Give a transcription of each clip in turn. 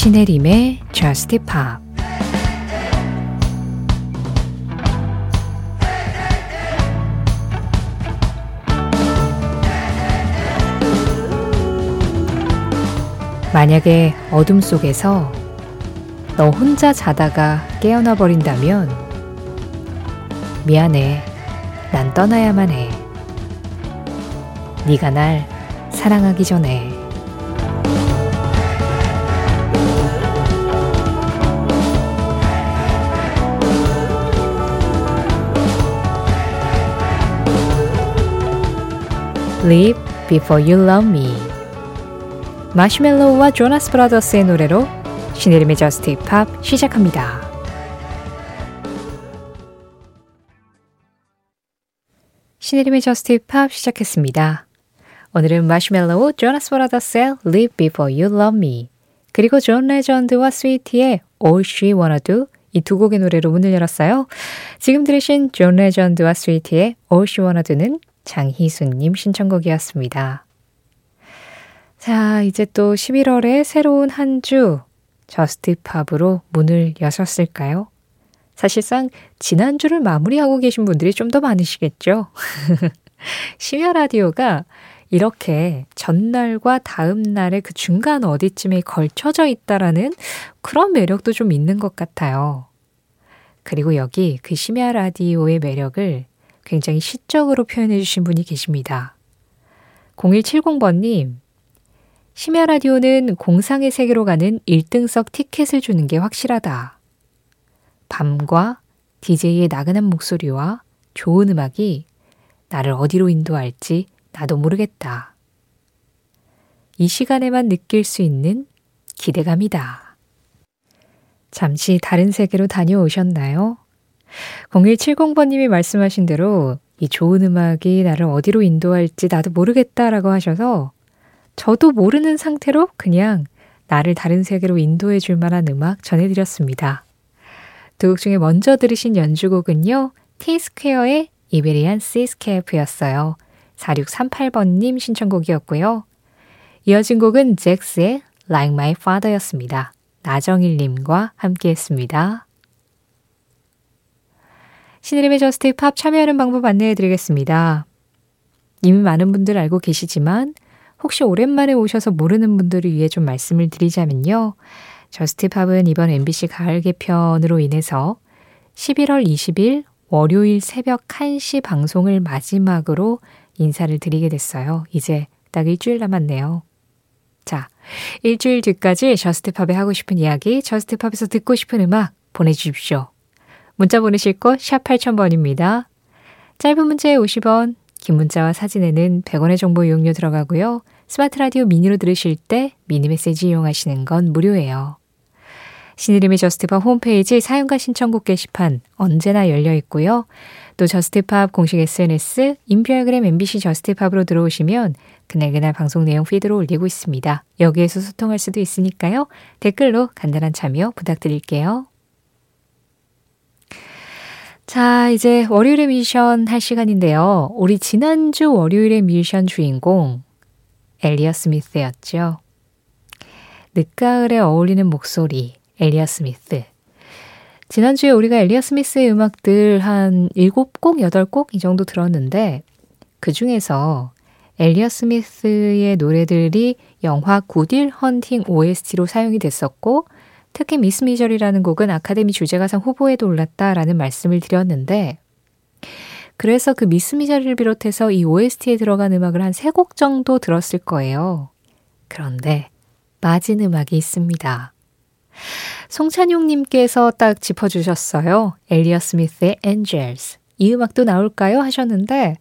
신혜림의 Just Pop 만약에 어둠 속에서 너 혼자 자다가 깨어나 버린다면 미안해. 난 떠나야만 해. 네가 날 사랑하기 전에. Live Before You Love Me 마시멜로우와 조나스 브라더스의 노래로 신혜림의 저스트 힙합 시작합니다. 신혜림의 Just Pop 시작했습니다. 오늘은 마시멜로우, 조나스 브라더스의 Leave Before You Love Me 그리고 존 레전드와 스위티의 All She Wanna Do 이 두 곡의 노래로 문을 열었어요. 지금 들으신 존 레전드와 스위티의 All She Wanna Do는 장희수님 신청곡이었습니다. 자, 이제 또 11월의 새로운 한 주 Just Pop으로 문을 여셨을까요? 사실상 지난주를 마무리하고 계신 분들이 좀 더 많으시겠죠? 심야 라디오가 이렇게 전날과 다음 날의 그 중간 어디쯤에 걸쳐져 있다라는 그런 매력도 좀 있는 것 같아요. 그리고 여기 그 심야 라디오의 매력을 굉장히 시적으로 표현해 주신 분이 계십니다. 0170번님, 심야 라디오는 공상의 세계로 가는 1등석 티켓을 주는 게 확실하다. 밤과 DJ의 나그한 목소리와 좋은 음악이 나를 어디로 인도할지 나도 모르겠다. 이 시간에만 느낄 수 있는 기대감이다. 잠시 다른 세계로 다녀오셨나요? 0170번님이 말씀하신 대로 이 좋은 음악이 나를 어디로 인도할지 나도 모르겠다라고 하셔서 저도 모르는 상태로 그냥 나를 다른 세계로 인도해 줄 만한 음악 전해드렸습니다. 두 곡 중에 먼저 들으신 연주곡은요, T스퀘어의 이베리안 시스케프였어요. 4638번님 신청곡이었고요. 이어진 곡은 잭스의 Like My Father였습니다. 나정일님과 함께 했습니다. 신혜림의 Just Pop 참여하는 방법 안내해 드리겠습니다. 이미 많은 분들 알고 계시지만 혹시 오랜만에 오셔서 모르는 분들을 위해 좀 말씀을 드리자면요. Just Pop은 이번 MBC 가을 개편으로 인해서 11월 20일 월요일 새벽 1시 방송을 마지막으로 인사를 드리게 됐어요. 이제 딱 일주일 남았네요. 자, 일주일 뒤까지 Just Pop에 하고 싶은 이야기, Just Pop에서 듣고 싶은 음악 보내주십시오. 문자 보내실 곳 샵 8000번입니다. 짧은 문자에 50원, 긴 문자와 사진에는 100원의 정보 이용료 들어가고요. 스마트 라디오 미니로 들으실 때 미니 메시지 이용하시는 건 무료예요. 신혜림의 Just Pop 홈페이지 사연과 신청곡 게시판 언제나 열려 있고요. 또 Just Pop 공식 SNS 인별그램 MBC Just Pop으로 들어오시면 그날그날 방송 내용 피드로 올리고 있습니다. 여기에서 소통할 수도 있으니까요. 댓글로 간단한 참여 부탁드릴게요. 자, 이제 월요일의 미션 할 시간인데요. 우리 지난주 월요일의 미션 주인공, 엘리어 스미스였죠. 늦가을에 어울리는 목소리, 엘리어 스미스. 지난주에 우리가 엘리어 스미스의 음악들 한 7곡, 8곡 이 정도 들었는데, 그 중에서 엘리어 스미스의 노래들이 영화 구딜 헌팅 OST로 사용이 됐었고, 특히 미스 미절이라는 곡은 아카데미 주제가상 후보에도 올랐다라는 말씀을 드렸는데 그래서 그 미스 미절을 비롯해서 이 OST에 들어간 음악을 한 세 곡 정도 들었을 거예요. 그런데 빠진 음악이 있습니다. 송찬용님께서 딱 짚어주셨어요. 엘리어 스미스의 Angels. 이 음악도 나올까요? 하셨는데,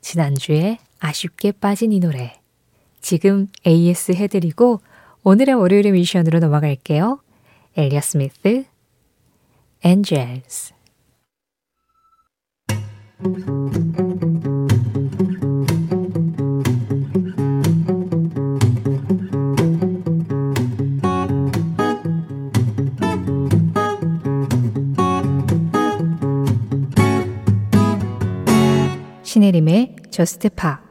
지난주에 아쉽게 빠진 이 노래. 지금 AS 해드리고, 오늘의 월요일의 미션으로 넘어갈게요. 엘리어 스미스, Angels. 신혜림의 저스트 파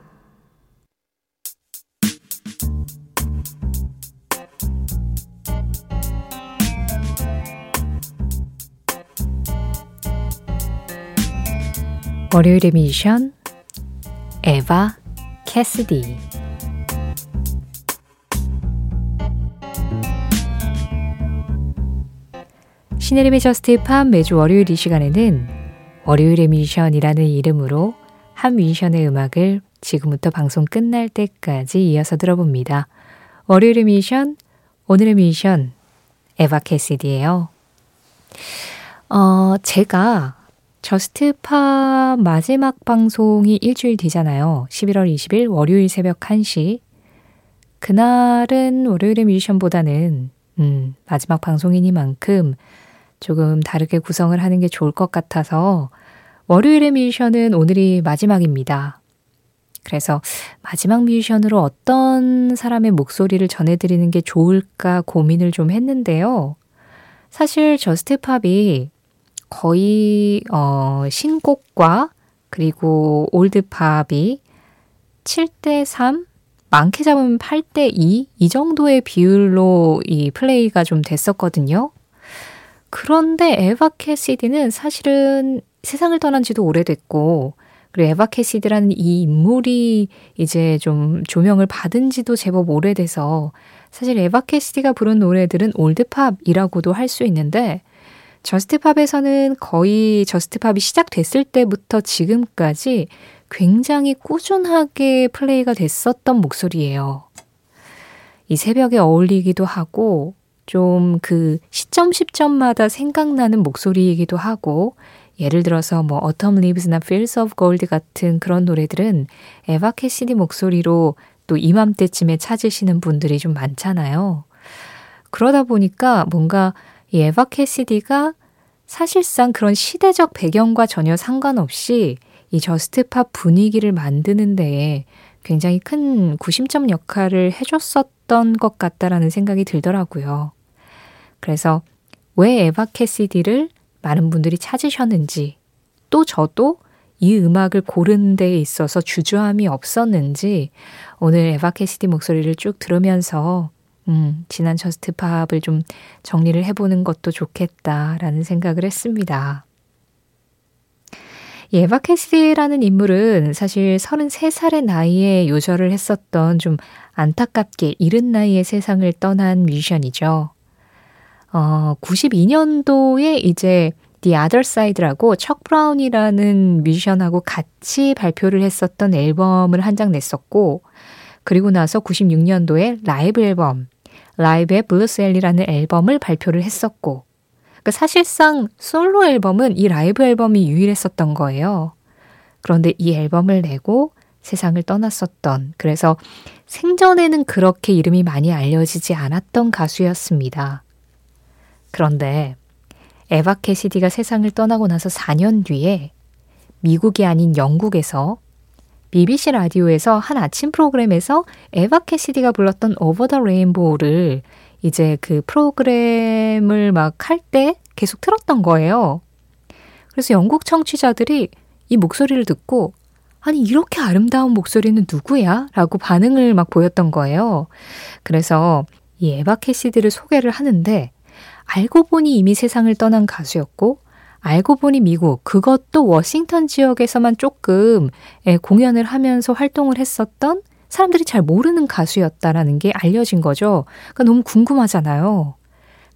월요일의 미션 에바 캐스디 신혜림의 저스트 팝 매주 월요일 이 시간에는 월요일의 뮤지션이라는 이름으로 한 뮤지션의 음악을 지금부터 방송 끝날 때까지 이어서 들어봅니다. 월요일의 뮤지션, 오늘의 뮤지션, 에바 캐시디예요. 어, 제가 Just Pop 마지막 방송이 일주일 뒤잖아요. 11월 20일 월요일 새벽 1시. 그날은 월요일의 뮤지션보다는 음, 마지막 방송이니만큼 조금 다르게 구성을 하는 게 좋을 것 같아서 월요일의 뮤지션은 오늘이 마지막입니다. 그래서 마지막 뮤지션으로 어떤 사람의 목소리를 전해드리는 게 좋을까 고민을 좀 했는데요. 사실 Just Pop이 거의 어, 신곡과 그리고 올드팝이 7대 3, 많게 잡으면 8대 2, 이 정도의 비율로 이 플레이가 좀 됐었거든요. 그런데 에바 캐시디는 사실은 세상을 떠난 지도 오래됐고, 그리고 에바 캐시디라는 이 인물이 이제 좀 조명을 받은 지도 제법 오래돼서 사실 에바 캐시디가 부른 노래들은 올드팝이라고도 할 수 있는데 저스트팝에서는 거의 저스트팝이 시작됐을 때부터 지금까지 굉장히 꾸준하게 플레이가 됐었던 목소리예요. 이 새벽에 어울리기도 하고 좀 그 시점 시점마다 생각나는 목소리이기도 하고 예를 들어서 뭐 Autumn Leaves나 Fields of Gold 같은 그런 노래들은 에바 캐시디 목소리로 또 이맘때쯤에 찾으시는 분들이 좀 많잖아요. 그러다 보니까 뭔가 이 에바 캐시디가 사실상 그런 시대적 배경과 전혀 상관없이 이 Just Pop 분위기를 만드는 데에 굉장히 큰 구심점 역할을 해줬었던 것 같다라는 생각이 들더라고요. 그래서 왜 에바 캐시디를 많은 분들이 찾으셨는지, 또 저도 이 음악을 고르는 데 있어서 주저함이 없었는지, 오늘 에바 캐시디 목소리를 쭉 들으면서, 음, 지난 Just Pop을 좀 정리를 해보는 것도 좋겠다라는 생각을 했습니다. 이 에바 캐시디라는 인물은 사실 33살의 나이에 요절을 했었던 좀 안타깝게 이른 나이에 세상을 떠난 뮤지션이죠. 어, 92년도에 이제 The Other Side라고 척 브라운이라는 뮤지션하고 같이 발표를 했었던 앨범을 한 장 냈었고, 그리고 나서 96년도에 라이브 앨범, Live at Blues Alley라는 앨범을 발표를 했었고, 그러니까 사실상 솔로 앨범은 이 라이브 앨범이 유일했었던 거예요. 그런데 이 앨범을 내고 세상을 떠났었던, 그래서 생전에는 그렇게 이름이 많이 알려지지 않았던 가수였습니다. 그런데 에바 캐시디가 세상을 떠나고 나서 4년 뒤에 미국이 아닌 영국에서 BBC 라디오에서 한 아침 프로그램에서 에바 캐시디가 불렀던 Over the Rainbow를 이제 그 프로그램을 막 할 때 계속 틀었던 거예요. 그래서 영국 청취자들이 이 목소리를 듣고 아니 이렇게 아름다운 목소리는 누구야? 라고 반응을 막 보였던 거예요. 그래서 이 에바 캐시디를 소개를 하는데 알고 보니 이미 세상을 떠난 가수였고, 알고 보니 미국, 그것도 워싱턴 지역에서만 조금 예, 공연을 하면서 활동을 했었던 사람들이 잘 모르는 가수였다라는 게 알려진 거죠. 그러니까 너무 궁금하잖아요.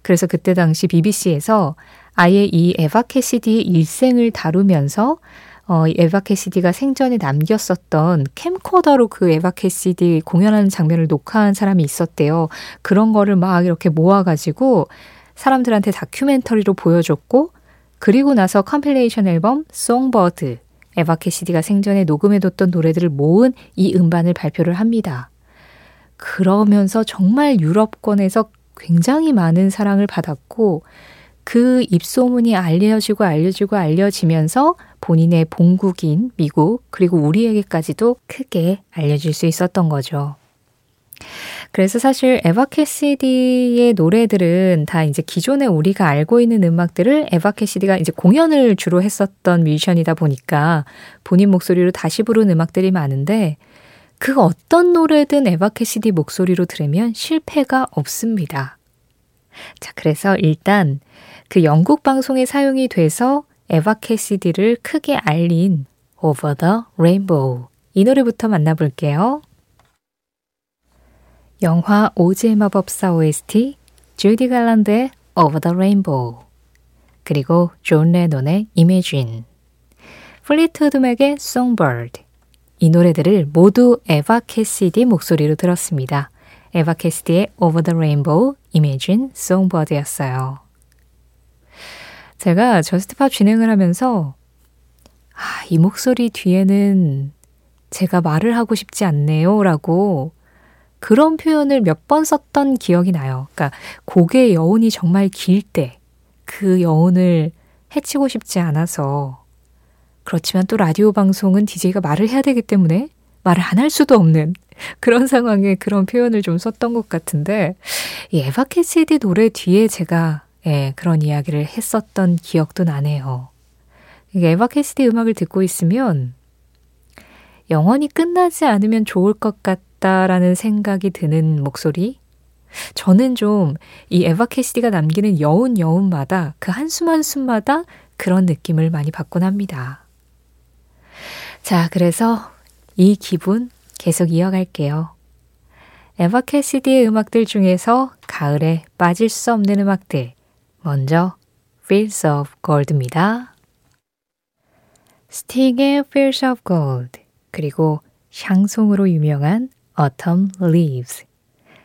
그래서 그때 당시 BBC에서 아예 이 에바 캐시디의 일생을 다루면서 어, 에바 캐시디가 생전에 남겼었던 캠코더로 그 에바 캐시디 공연하는 장면을 녹화한 사람이 있었대요. 그런 거를 막 이렇게 모아가지고 사람들한테 다큐멘터리로 보여줬고 그리고 나서 컴필레이션 앨범 Songbird 에바 캐시디가 생전에 녹음해뒀던 노래들을 모은 이 음반을 발표를 합니다. 그러면서 정말 유럽권에서 굉장히 많은 사랑을 받았고 그 입소문이 알려지고 알려지고 알려지면서 본인의 본국인 미국 그리고 우리에게까지도 크게 알려질 수 있었던 거죠. 그래서 사실 에바 캐시디의 노래들은 다 이제 기존에 우리가 알고 있는 음악들을 에바 캐시디가 이제 공연을 주로 했었던 뮤지션이다 보니까 본인 목소리로 다시 부른 음악들이 많은데 그 어떤 노래든 에바 캐시디 목소리로 들으면 실패가 없습니다. 자, 그래서 일단 그 영국 방송에 사용이 돼서 에바 캐시디를 크게 알린 Over the Rainbow. 이 노래부터 만나볼게요. 영화 오즈의 마법사 OST 주디 갈란드의 Over the Rainbow 그리고 존 레논의 Imagine 플리트우드 맥의 Songbird 이 노래들을 모두 에바 캐시디 목소리로 들었습니다. 에바 캐시디의 Over the Rainbow, Imagine, Songbird였어요. 제가 Just Pop 진행을 하면서 아, 이 목소리 뒤에는 제가 말을 하고 싶지 않네요 라고 그런 표현을 몇 번 썼던 기억이 나요. 그러니까 곡의 여운이 정말 길 때 그 여운을 해치고 싶지 않아서 그렇지만 또 라디오 방송은 DJ가 말을 해야 되기 때문에 말을 안 할 수도 없는 그런 상황에 그런 표현을 좀 썼던 것 같은데 이 에바 캐시디 노래 뒤에 제가 예, 그런 이야기를 했었던 기억도 나네요. 에바 캐시디 음악을 듣고 있으면 영원히 끝나지 않으면 좋을 것 같 다라는 생각이 드는 목소리. 저는 좀 이 에바 캐시디가 남기는 여운 여운마다 그 한숨 한숨마다 그런 느낌을 많이 받곤 합니다. 자, 그래서 이 기분 계속 이어갈게요. 에바 캐시디의 음악들 중에서 가을에 빠질 수 없는 음악들. 먼저 Fields of Gold입니다. 스틱의 Fields of Gold 그리고 샹송으로 유명한 Autumn Leaves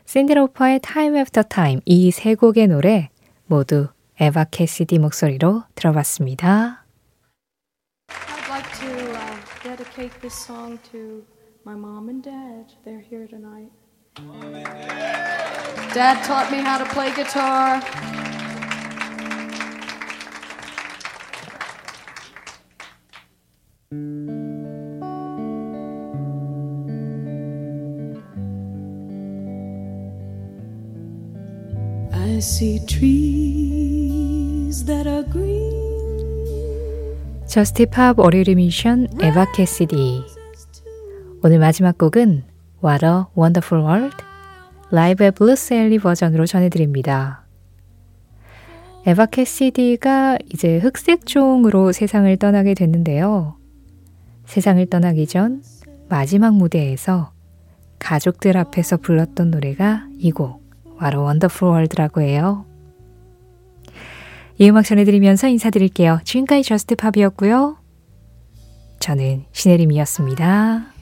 샌드로퍼의 Time After Time 이 세 곡의 노래 모두 에바 캐시디 목소리로 들어봤습니다. I'd like to uh, dedicate this song to my mom and dad. They're here tonight. Dad taught me how to play guitar. Just Pop 월요일 뮤지션 에바 캐시디 오늘 마지막 곡은 What a Wonderful World 라이브의 Blues Alley 버전으로 전해드립니다. 에바 캐시디가 이제 흑색종으로 세상을 떠나게 됐는데요. 세상을 떠나기 전 마지막 무대에서 가족들 앞에서 불렀던 노래가 이 곡 A Wonderful World라고 해요. 이 음악 전해드리면서 인사드릴게요. 지금까지 저스트 팝이었고요. 저는 신혜림이었습니다.